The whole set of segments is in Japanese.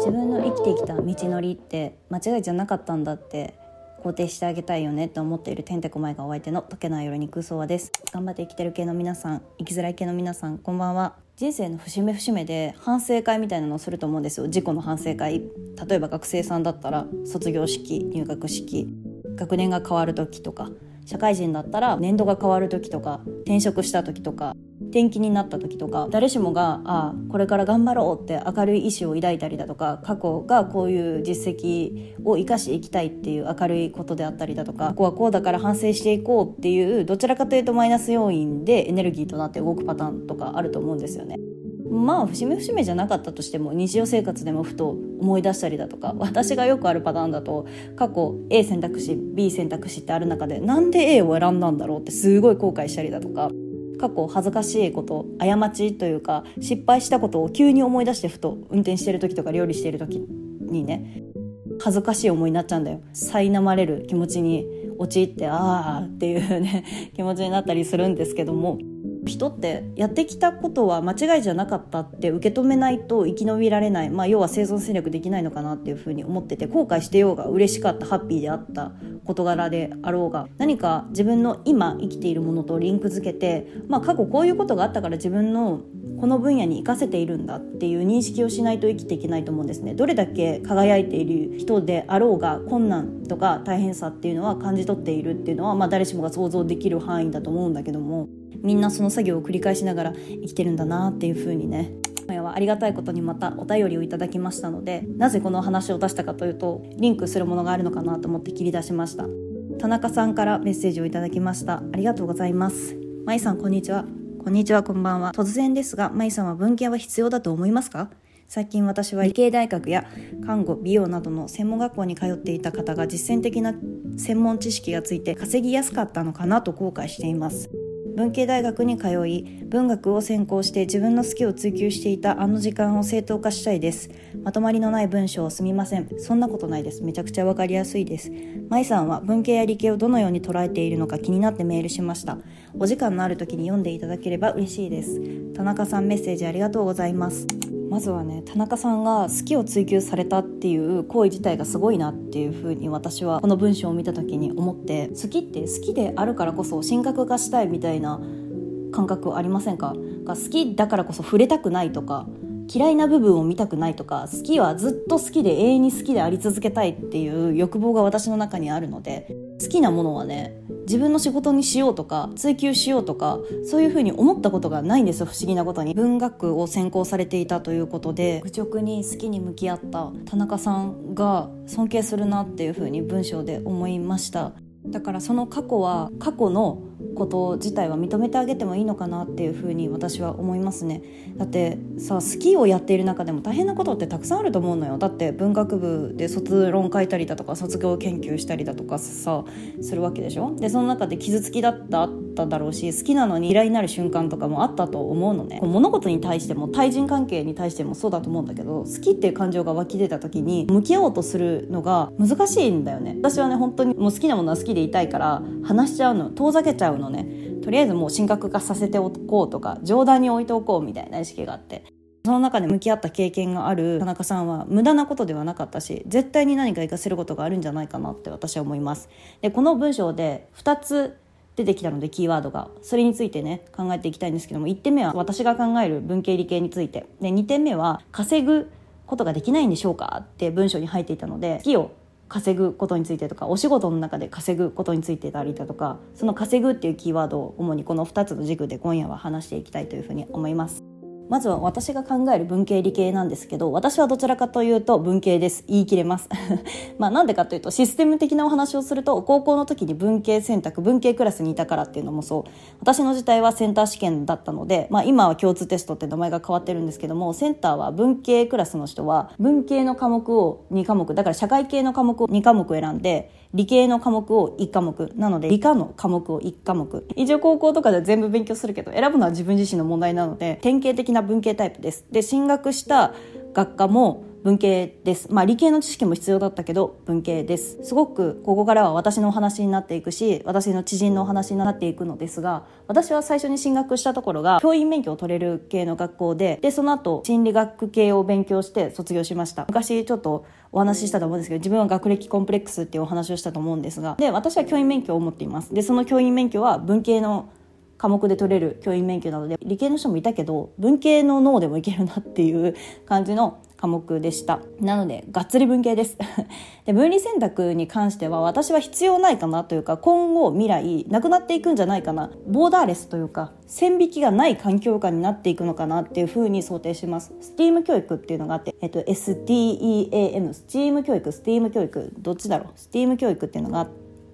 自分の生きてきた道のりって間違いじゃなかったんだって肯定してあげたいよねって思っているてんてこまいがお相手の溶けない夜に空想はです。頑張って生きてる系の皆さん生きづらい系の皆さんこんばんは。人生の節目節目で反省会みたいなのをすると思うんですよ。自己の反省会。例えば学生さんだったら卒業式入学式。学年が変わる時とか社会人だったら年度が変わる時とか転職した時とか。転勤になった時とか誰しもがあこれから頑張ろうって明るい意志を抱いたりだとか過去がこういう実績を生かしていきたいっていう明るいことであったりだとかここはこうだから反省していこうっていうどちらかというとマイナス要因でエネルギーとなって動くパターンとかあると思うんですよね。まあ節目節目じゃなかったとしても日常生活でもふと思い出したりだとか私がよくあるパターンだと過去 A 選択肢 B 選択肢ってある中でなんで A を選んだんだろうってすごい後悔したりだとか過去恥ずかしいこと過ちというか失敗したことを急に思い出してふと運転してる時とか料理してる時にね恥ずかしい思いになっちゃうんだよ。苛まれる気持ちに陥ってああっていうね 気持ちになったりするんですけども。人ってやってきたことは間違いじゃなかったって受け止めないと生き延びられない、まあ、要は生存戦略できないのかなっていうふうに思ってて後悔してようが嬉しかったハッピーであった事柄であろうが。何か自分の今生きているものとリンクづけて、まあ、過去こういうことがあったから自分のこの分野に生かせているんだっていう認識をしないと生きていけないと思うんですね。どれだけ輝いている人であろうが困難とか大変さっていうのは感じ取っているっていうのは、まあ、誰しもが想像できる範囲だと思うんだけども。みんなその作業を繰り返しながら生きてるんだなっていうふうにね今はありがたいことにまたお便りをいただきましたのでなぜこの話を出したかというとリンクするものがあるのかなと思って切り出しました。田中さんからメッセージをいただきました。ありがとうございます。まいさんこんにちは。こんにちはこんばんは。突然ですがまいさんは文系は必要だと思いますか？最近私は理系大学や看護美容などの専門学校に通っていた方が実践的な専門知識がついて稼ぎやすかったのかなと後悔しています。文系大学に通い文学を専攻して自分の好きを追求していたあの時間を正当化したいです。まとまりのない文章をすみません。そんなことないです。めちゃくちゃわかりやすいです。舞さんは文系や理系をどのように捉えているのか気になってメールしました。お時間のある時に読んでいただければ嬉しいです。田中さんメッセージありがとうございます。まずはね田中さんが好きを追求されたっていう行為自体がすごいなっていうふうに私はこの文章を見た時に思って好きって好きであるからこそ神格化したいみたいな感覚ありませんか？が好きだからこそ触れたくないとか嫌いな部分を見たくないとか好きはずっと好きで永遠に好きであり続けたいっていう欲望が私の中にあるので好きなものはね自分の仕事にしようとか追求しようとかそういうふうに思ったことがないんですよ。不思議なことに。文学を専攻されていたということで愚直に好きに向き合った田中さんが尊敬するなっていうふうに文章で思いました。だからその過去は過去のこと自体は認めてあげてもいいのかなっていうふうに私は思いますね。だってさスキーをやっている中でも大変なことってたくさんあると思うのよ。だって文学部で卒論書いたりだとか卒業研究したりだとかさするわけでしょ？でその中で傷つきだったあっただろうし好きなのに嫌いになる瞬間とかもあったと思うのね。物事に対しても対人関係に対してもそうだと思うんだけど好きっていう感情が湧き出た時に向き合おうとするのが難しいんだよね。私はね本当にもう好きなものは好きでいたいから話しちゃうの。遠ざけちゃうのねとりあえずもう神格化させておこうとか冗談に置いておこうみたいな意識があってその中で向き合った経験がある田中さんは無駄なことではなかったし絶対に何か活かせることがあるんじゃないかなって私は思います。でこの文章で2つ出てきたのでキーワードが。それについてね考えていきたいんですけども1点目は私が考える文系理系について。で2点目は稼ぐことができないんでしょうかって文章に入っていたので好きを稼ぐことについてとかお仕事の中で稼ぐことについてたりだとかその稼ぐっていうキーワードを主にこの2つの軸で今夜は話していきたいというふうに思います。まずは私が考える文系理系なんですけど私はどちらかというと文系です。言い切れます。まあなんでかというとシステム的なお話をすると高校の時に文系選択文系クラスにいたからっていうのもそう。私の時代はセンター試験だったので、まあ、今は共通テストって名前が変わってるんですけどもセンターは文系クラスの人は文系の科目を2科目だから社会系の科目を2科目選んで理系の科目を1科目。なので理科の科目を1科目。一応高校とかで全部勉強するけど選ぶのは自分自身の問題なので典型的な文系タイプですで進学した学科も文系です。まあ理系の知識も必要だったけど文系です。すごくここからは私のお話になっていくし、私の知人のお話になっていくのですが、私は最初に進学したところが教員免許を取れる系の学校で、で、その後心理学系を勉強して卒業しました。昔ちょっとお話ししたと思うんですけど、自分は学歴コンプレックスっていうお話をしたと思うんですが、で、私は教員免許を持っています。で、その教員免許は文系の科目で取れる教員免許なので理系の人もいたけど文系の脳でもいけるなっていう感じの科目でした。なのでがっつり文系です。で分離選択に関しては私は必要ないかなというか今後未来なくなっていくんじゃないかな。ボーダーレスというか線引きがない環境下になっていくのかなっていうふうに想定します。STEAM 教育っていうのがあって、えっと、STEAM STEAM 教育 STEAM 教育どっちだろう？STEAM 教育っていうのがあっ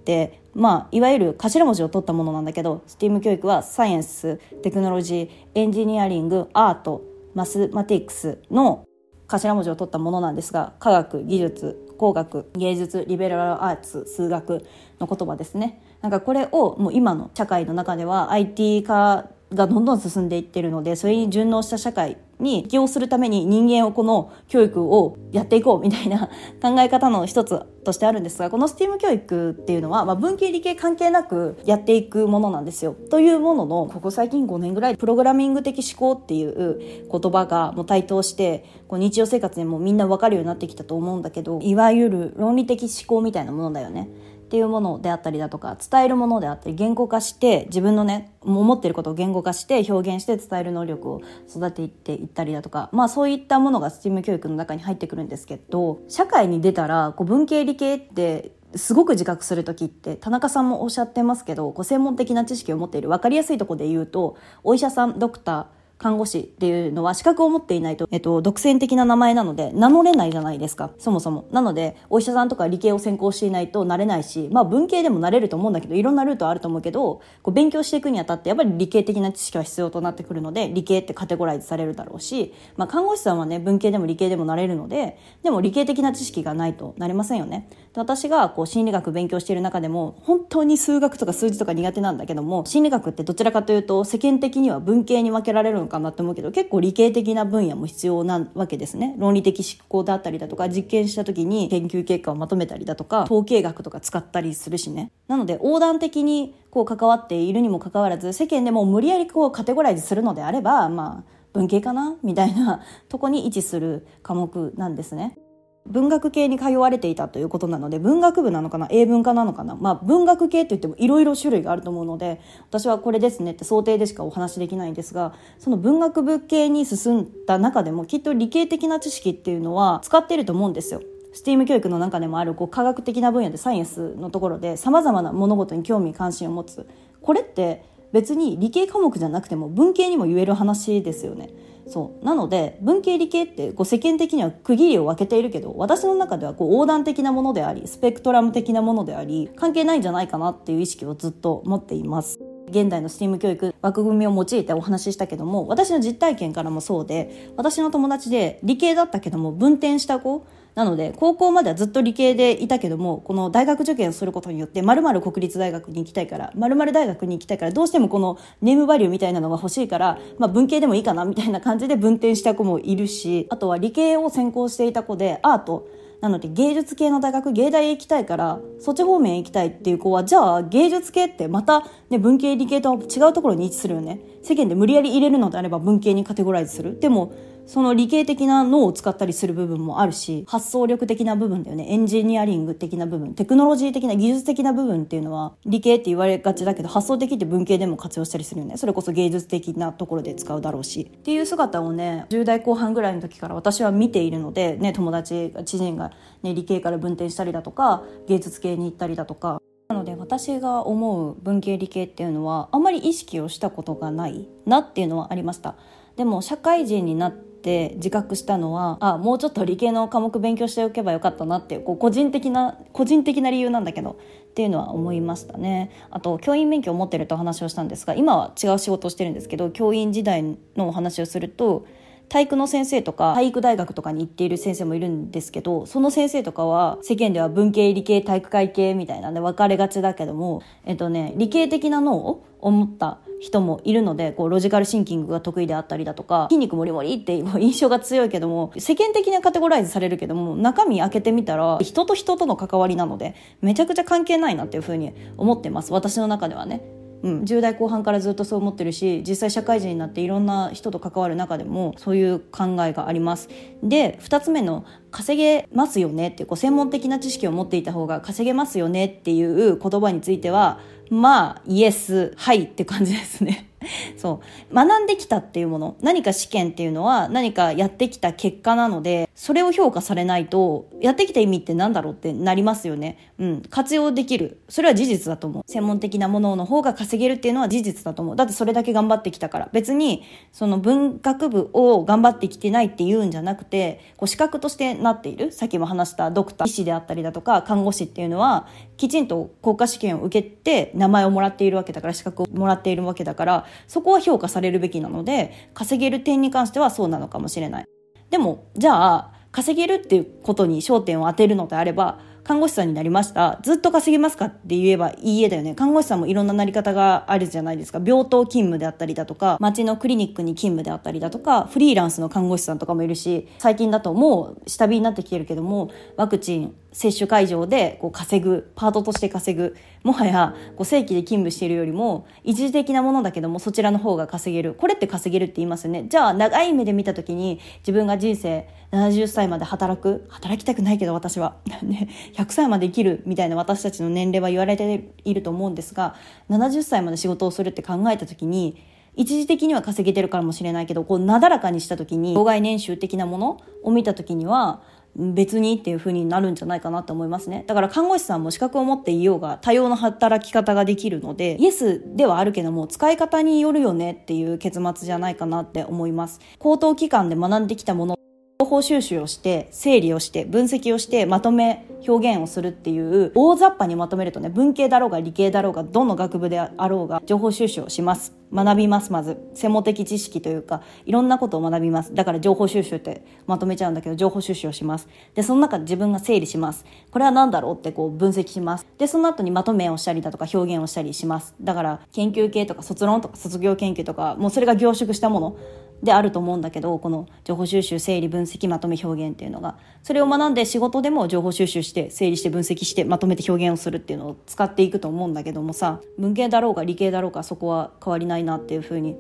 てまあ、いわゆる頭文字を取ったものなんだけど STEAM 教育はサイエンステクノロジーエンジニアリングアートマスマティックスの頭文字を取ったものなんですが科学技術工学芸術リベラルアーツ数学の言葉ですね。なんかこれをもう今の社会の中では IT 化がどんどん進んでいってるのでそれに順応した社会に適応するために人間をこの教育をやっていこうみたいな考え方の一つとしてあるんですがこの STEAM 教育っていうのは、まあ、文系理系関係なくやっていくものなんですよ。というもののここ最近5年ぐらいプログラミング的思考っていう言葉がもう台頭してこう日常生活でもみんな分かるようになってきたと思うんだけどいわゆる論理的思考みたいなものだよね。っていうものであったりだとか伝えるものであったり言語化して自分のね思ってることを言語化して表現して伝える能力を育てていったりだとかまあそういったものが STEAM 教育の中に入ってくるんですけど社会に出たらこう文系理系ってすごく自覚する時って田中さんもおっしゃってますけどこう専門的な知識を持っている分かりやすいとこで言うとお医者さんドクター看護師っていうのは資格を持っていないと、えっと、独占的な名前なので名乗れないじゃないですか、そもそも。なので、お医者さんとか理系を専攻していないとなれないし、まあ文系でもなれると思うんだけど、いろんなルートあると思うけど、こう勉強していくにあたってやっぱり理系的な知識は必要となってくるので、理系ってカテゴライズされるだろうし、まあ看護師さんはね、文系でも理系でもなれるので、でも理系的な知識がないとなれませんよね。で私がこう心理学勉強している中でも、本当に数学とか数字とか苦手なんだけども、心理学ってどちらかというと世間的には文系に分けられるのかなって思うけど、結構理系的な分野も必要なわけですね。論理的思考だったりだとか、実験した時に研究結果をまとめたりだとか、統計学とか使ったりするしね。なので、横断的にこう関わっているにもかかわらず、世間でも無理やりこうカテゴライズするのであれば、まあ、文系かなみたいなとこに位置する科目なんですね。文学系に通われていたということなので文学部なのかな英文科なのかなまあ文学系といってもいろいろ種類があると思うので私はこれですねって想定でしかお話できないんですがその文学部系に進んだ中でもきっと理系的な知識っていうのは使っていると思うんですよ。STEAM 教育の中でもあるこう科学的な分野でサイエンスのところでさまざまな物事に興味関心を持つこれって別に理系科目じゃなくても文系にも言える話ですよね。そうなので文系理系ってこう世間的には区切りを分けているけど私の中ではこう横断的なものでありスペクトラム的なものであり関係ないんじゃないかなっていう意識をずっと持っています。現代の STEAM 教育枠組みを用いてお話ししたけども私の実体験からもそうで私の友達で理系だったけども分転した子なので、高校まではずっと理系でいたけども、この大学受験をすることによって、〇〇国立大学に行きたいから、〇〇大学に行きたいから、どうしてもこのネームバリューみたいなのが欲しいから、まあ文系でもいいかな、みたいな感じで分転した子もいるし、あとは理系を専攻していた子で、アート、なので芸術系の大学芸大へ行きたいからそっち方面へ行きたいっていう子はじゃあ芸術系ってまた、ね、文系理系とは違うところに位置するよね。世間で無理やり入れるのであれば文系にカテゴライズする。でもその理系的な脳を使ったりする部分もあるし発想力的な部分だよね。エンジニアリング的な部分。テクノロジー的な技術的な部分っていうのは理系って言われがちだけど発想的って文系でも活用したりするよね。それこそ芸術的なところで使うだろうし。っていう姿をね10代後半ぐらいの時から私は見ているので、ね、友達知人が、ね、理系から分転したりだとか芸術系に行ったりだとか。なので私が思う文系理系っていうのはあんまり意識をしたことがないなっていうのはありました。でも社会人になって自覚したのはあもうちょっと理系の科目勉強しておけばよかったなっていうこう個人的な個人的な理由なんだけどっていうのは思いましたね。あと教員免許を持ってると話をしたんですが今は違う仕事をしてるんですけど教員時代のお話をすると体育の先生とか体育大学とかに行っている先生もいるんですけどその先生とかは世間では文系理系体育会系みたいなんで分かれがちだけどもえっとね理系的な脳を持った人もいるのでこうロジカルシンキングが得意であったりだとか筋肉もりもりっていう印象が強いけども世間的にはカテゴライズされるけども中身開けてみたら人と人との関わりなのでめちゃくちゃ関係ないなっていうふうに思ってます私の中ではね。うん、10代後半からずっとそう思ってるし実際社会人になっていろんな人と関わる中でもそういう考えがあります。で2つ目の稼げますよねっていうこう専門的な知識を持っていた方が稼げますよねっていう言葉についてはまあイエスはいって感じですね。そう。学んできたっていうもの何か試験っていうのは何かやってきた結果なのでそれを評価されないとやってきた意味って何だろうってなりますよね。うん。活用できる。それは事実だと思う。専門的なものの方が稼げるっていうのは事実だと思う。だってそれだけ頑張ってきたから。別にその文学部を頑張ってきてないっていうんじゃなくてこう資格としてなっている。さっきも話したドクター医師であったりだとか看護師っていうのはきちんと国家試験を受けて名前をもらっているわけだから資格をもらっているわけだからそこは評価されるべきなので稼げる点に関してはそうなのかもしれない。でもじゃあ稼げるっていうことに焦点を当てるのであれば看護師さんになりました。ずっと稼げますか？って言えばいいえだよね。看護師さんもいろんななり方があるじゃないですか。病棟勤務であったりだとか、町のクリニックに勤務であったりだとか、フリーランスの看護師さんとかもいるし、最近だともう下火になってきてるけども、ワクチン接種会場でこう稼ぐ、パートとして稼ぐ、もはやこう正規で勤務しているよりも、一時的なものだけどもそちらの方が稼げる。これって稼げるって言いますよね。じゃあ長い目で見た時に自分が人生70歳まで働く、働きたくないけど私は、ね、100歳まで生きるみたいな私たちの年齢は言われていると思うんですが、70歳まで仕事をするって考えた時に、一時的には稼げてるかもしれないけど、こう、なだらかにした時に、障害年収的なもの？を見た時には、別にっていう風になるんじゃないかなと思いますね。だから看護師さんも資格を持っていようが多様な働き方ができるので、イエスではあるけども使い方によるよねっていう結末じゃないかなって思います。高等機関で学んできたもの報収集をして整理をして分析をしてまとめ表現をするっていう大雑把にまとめるとね文系だろうが理系だろうがどの学部であろうが情報収集をします。学びますまず。専門的知識というかいろんなことを学びます。だから情報収集ってまとめちゃうんだけど情報収集をします。でその中で自分が整理します。これは何だろうってこう分析します。でその後にまとめをしたりだとか表現をしたりします。だから研究系とか卒論とか卒業研究とかもうそれが凝縮したものであると思うんだけどこの情報収集整理分析まとめ表現っていうのが。それを学んで仕事でも情報収集して整理して分析してまとめて表現をするっていうのを使っていくと思うんだけどもさ。文系だろうが理系だろうがそこは変わりないなっていうふうに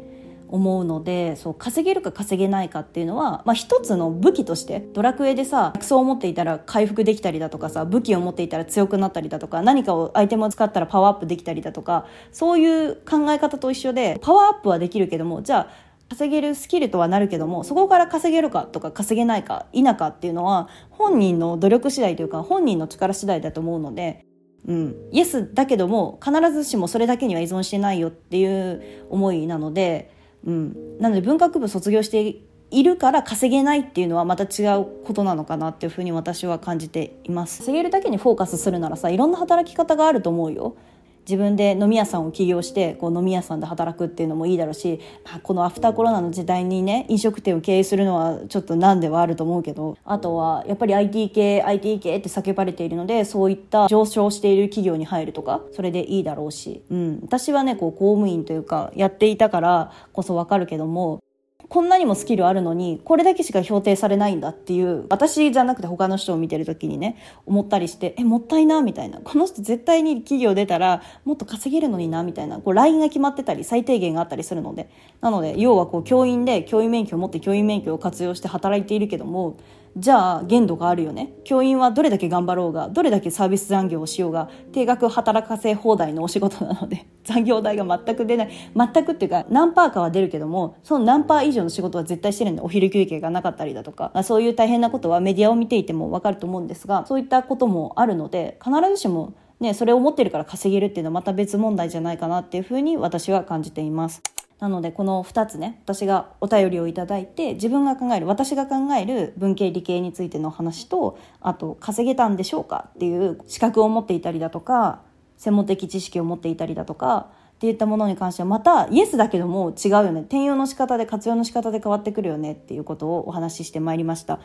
思うのでそう稼げるか稼げないかっていうのは、まあ、一つの武器としてドラクエでさ薬草を持っていたら回復できたりだとかさ武器を持っていたら強くなったりだとか何かをアイテムを使ったらパワーアップできたりだとかそういう考え方と一緒でパワーアップはできるけどもじゃあ稼げるスキルとはなるけどもそこから稼げるかとか稼げないか否かっていうのは本人の努力次第というか本人の力次第だと思うので、うん、イエスだけども必ずしもそれだけには依存してないよっていう思いなので、うん、なので文学部卒業しているから稼げないっていうのはまた違うことなのかなっていうふうに私は感じています。稼げるだけにフォーカスするならさいろんな働き方があると思うよ。自分で飲み屋さんを起業してこう飲み屋さんで働くっていうのもいいだろうし、まあ、このアフターコロナの時代にね飲食店を経営するのはちょっとなんではあると思うけどあとはやっぱり IT 系 IT 系って叫ばれているのでそういった上昇している企業に入るとかそれでいいだろうし、うん、私はねこう公務員というかやっていたからこそわかるけどもこんなにもスキルあるのに、これだけしか評定されないんだっていう、私じゃなくて他の人を見てる時にね、思ったりして、え、もったいな、みたいな。この人絶対に企業出たら、もっと稼げるのにな、みたいな。こう、ラインが決まってたり、最低限があったりするので。なので、要はこう、教員で教員免許を持って教員免許を活用して働いているけども、じゃあ限度があるよね教員はどれだけ頑張ろうがどれだけサービス残業をしようが定額働かせ放題のお仕事なので 残業代が全く出ない全くっていうか何パーかは出るけどもその何パー以上の仕事は絶対してるんでお昼休憩がなかったりだとかそういう大変なことはメディアを見ていても分かると思うんですがそういったこともあるので必ずしもね、それを持ってるから稼げるっていうのはまた別問題じゃないかなっていうふうに私は感じています。なのでこの2つね私がお便りをいただいて自分が考える私が考える文系理系についての話とあと稼げたんでしょうかっていう資格を持っていたりだとか専門的知識を持っていたりだとかっていったものに関してはまたイエスだけども違うよね。転用の仕方で活用の仕方で変わってくるよね。っていうことをお話ししてまいりました。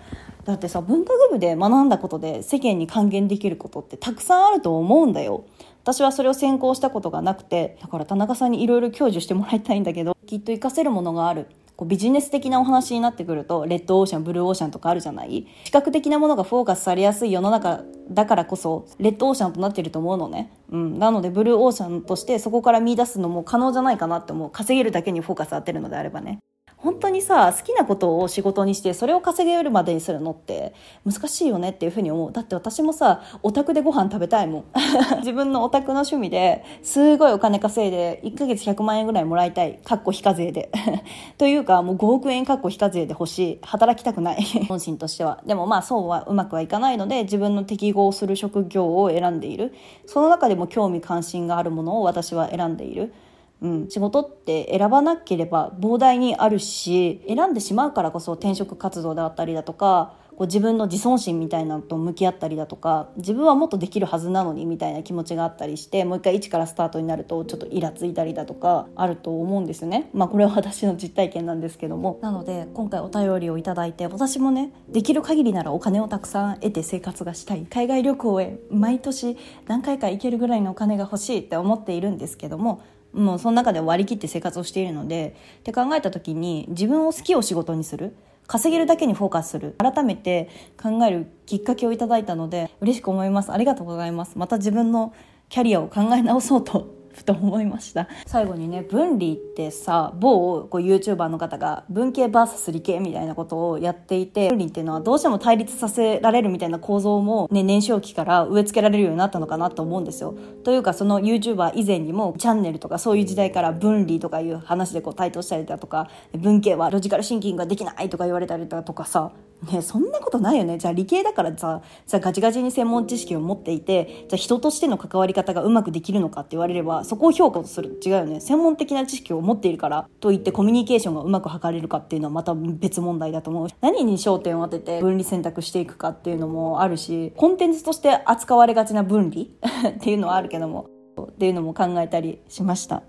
だってさ文化部で学んだことで世間に還元できることってたくさんあると思うんだよ。私はそれを専攻したことがなくてだから田中さんにいろいろ享受してもらいたいんだけどきっと活かせるものがある。こうビジネス的なお話になってくるとレッドオーシャンブルーオーシャンとかあるじゃない？視覚的なものがフォーカスされやすい世の中だからこそレッドオーシャンとなってると思うのね、うん、なのでブルーオーシャンとしてそこから見出すのも可能じゃないかなって思う。稼げるだけにフォーカス当てるのであればね。本当にさ好きなことを仕事にしてそれを稼げるまでにするのって難しいよねっていうふうに思う。だって私もさオタクでご飯食べたいもん。自分のオタクの趣味ですごいお金稼いで1ヶ月100万円ぐらいもらいたい。かっこ非課税で。というかもう5億円かっこ非課税で欲しい。働きたくない。本心としては。でもまあそうはうまくはいかないので自分の適合する職業を選んでいる。その中でも興味関心があるものを私は選んでいる。うん、仕事って選ばなければ膨大にあるし選んでしまうからこそ転職活動であったりだとかこう自分の自尊心みたいなのと向き合ったりだとか自分はもっとできるはずなのにみたいな気持ちがあったりしてもう一回一からスタートになるとちょっとイラついたりだとかあると思うんですね。まあこれは私の実体験なんですけども。なので今回お便りをいただいて私もねできる限りならお金をたくさん得て生活がしたい。海外旅行へ毎年何回か行けるぐらいのお金が欲しいって思っているんですけどももうその中で割り切って生活をしているのでって考えた時に自分を好きを仕事にする。稼げるだけにフォーカスする。改めて考えるきっかけをいただいたので嬉しく思います。ありがとうございます。また自分のキャリアを考え直そうとふと思いました。最後にね分離ってさ某こう YouTuber の方が文系 VS 理系みたいなことをやっていて分離っていうのはどうしても対立させられるみたいな構造も、ね、年少期から植え付けられるようになったのかなと思うんですよ。というかその YouTuber 以前にもチャンネルとかそういう時代から分離とかいう話でこう台頭したりだとか文系はロジカルシンキングができないとか言われたりだとかさね、そんなことないよね。じゃあ理系だからさ、さガチガチに専門知識を持っていて、じゃあ人としての関わり方がうまくできるのかって言われれば、そこを評価する。違うよね。専門的な知識を持っているから、といってコミュニケーションがうまく図れるかっていうのはまた別問題だと思う。何に焦点を当てて分離選択していくかっていうのもあるし、コンテンツとして扱われがちな分離 っていうのはあるけども、っていうのも考えたりしました。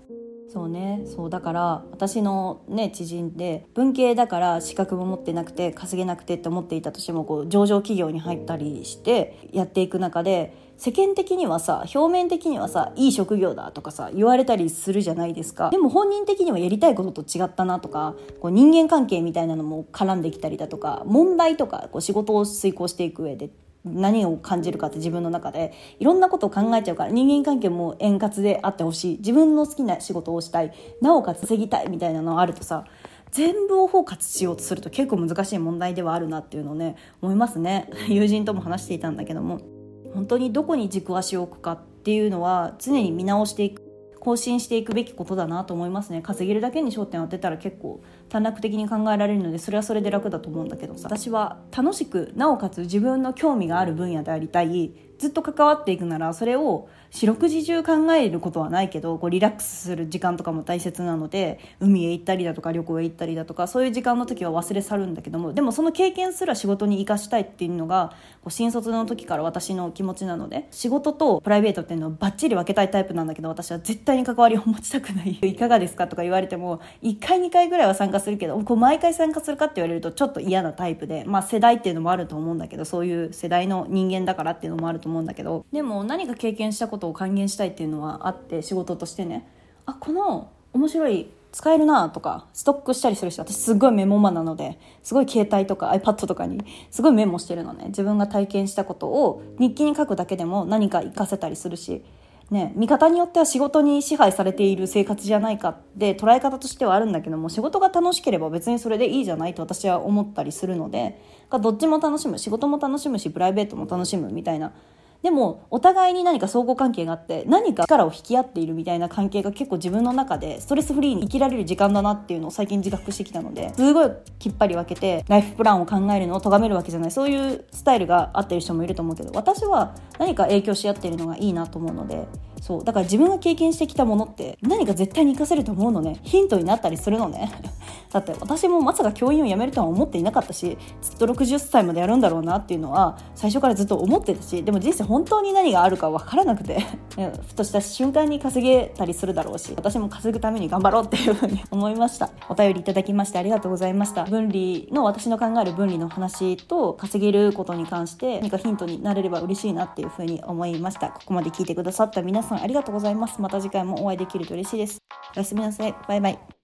そうねそうだから私のね知人で文系だから資格も持ってなくて稼げなくてって思っていたとしてもこう上場企業に入ったりしてやっていく中で世間的にはさ表面的にはさいい職業だとかさ言われたりするじゃないですか。でも本人的にはやりたいことと違ったなとかこう人間関係みたいなのも絡んできたりだとか問題とかこう仕事を遂行していく上で何を感じるかって自分の中でいろんなことを考えちゃうから人間関係も円滑であってほしい。自分の好きな仕事をしたい。なおかつ稼ぎたいみたいなのがあるとさ全部を包括しようとすると結構難しい問題ではあるなっていうのをね思いますね。友人とも話していたんだけども。本当にどこに軸足を置くかっていうのは常に見直していく更新していくべきことだなと思いますね。稼げるだけに焦点を当てたら結構短絡的に考えられるのでそれはそれで楽だと思うんだけどさ。私は楽しくなおかつ自分の興味がある分野でありたい。ずっと関わっていくならそれを四六時中考えることはないけどこうリラックスする時間とかも大切なので海へ行ったりだとか旅行へ行ったりだとかそういう時間の時は忘れ去るんだけどもでもその経験すら仕事に生かしたいっていうのがこう新卒の時から私の気持ちなので仕事とプライベートっていうのをバッチリ分けたいタイプなんだけど私は絶対に関わりを持ちたくない。いかがですか？とか言われても1回2回ぐらいは参加するけどこう毎回参加するかって言われるとちょっと嫌なタイプでまあ世代っていうのもあると思うんだけどそういう世代の人間だからっていうのもあると思う思うんだけどでも何か経験したことを還元したいっていうっていうのはあって仕事としてね。あこの面白い使えるなとかストックしたりするし私すごいメモマなのですごい携帯とか iPad とかにすごいメモしてるのね。自分が体験したことを日記に書くだけでも何か活かせたりするしね、見方によっては仕事に支配されている生活じゃないかって捉え方としてはあるんだけども仕事が楽しければ別にそれでいいじゃないと私は思ったりするのでどっちも楽しむ仕事も楽しむしプライベートも楽しむみたいなでもお互いに何か相互関係があって何か力を引き合っているみたいな関係が結構自分の中でストレスフリーに生きられる時間だなっていうのを最近自覚してきたのですごいきっぱり分けてライフプランを考えるのを咎めるわけじゃない。そういうスタイルが合ってる人もいると思うけど私は何か影響し合ってるのがいいなと思うのでそう。だから自分が経験してきたものって何か絶対に活かせると思うのね。ヒントになったりするのね。だって私もまさか教員を辞めるとは思っていなかったしずっと60歳までやるんだろうなっていうのは最初からずっと思ってたしでも人生本当に何があるか分からなくて ふとした瞬間に稼げたりするだろうし私も稼ぐために頑張ろうっていうふうに 思いました。お便りいただきましてありがとうございました。分離の私の考える分離の話と稼げることに関して何かヒントになれれば嬉しいなっていうふうに思いました。ここまで聞いてくださった皆さんさんありがとうございます。また次回もお会いできると嬉しいです。おやすみなさい。バイバイ。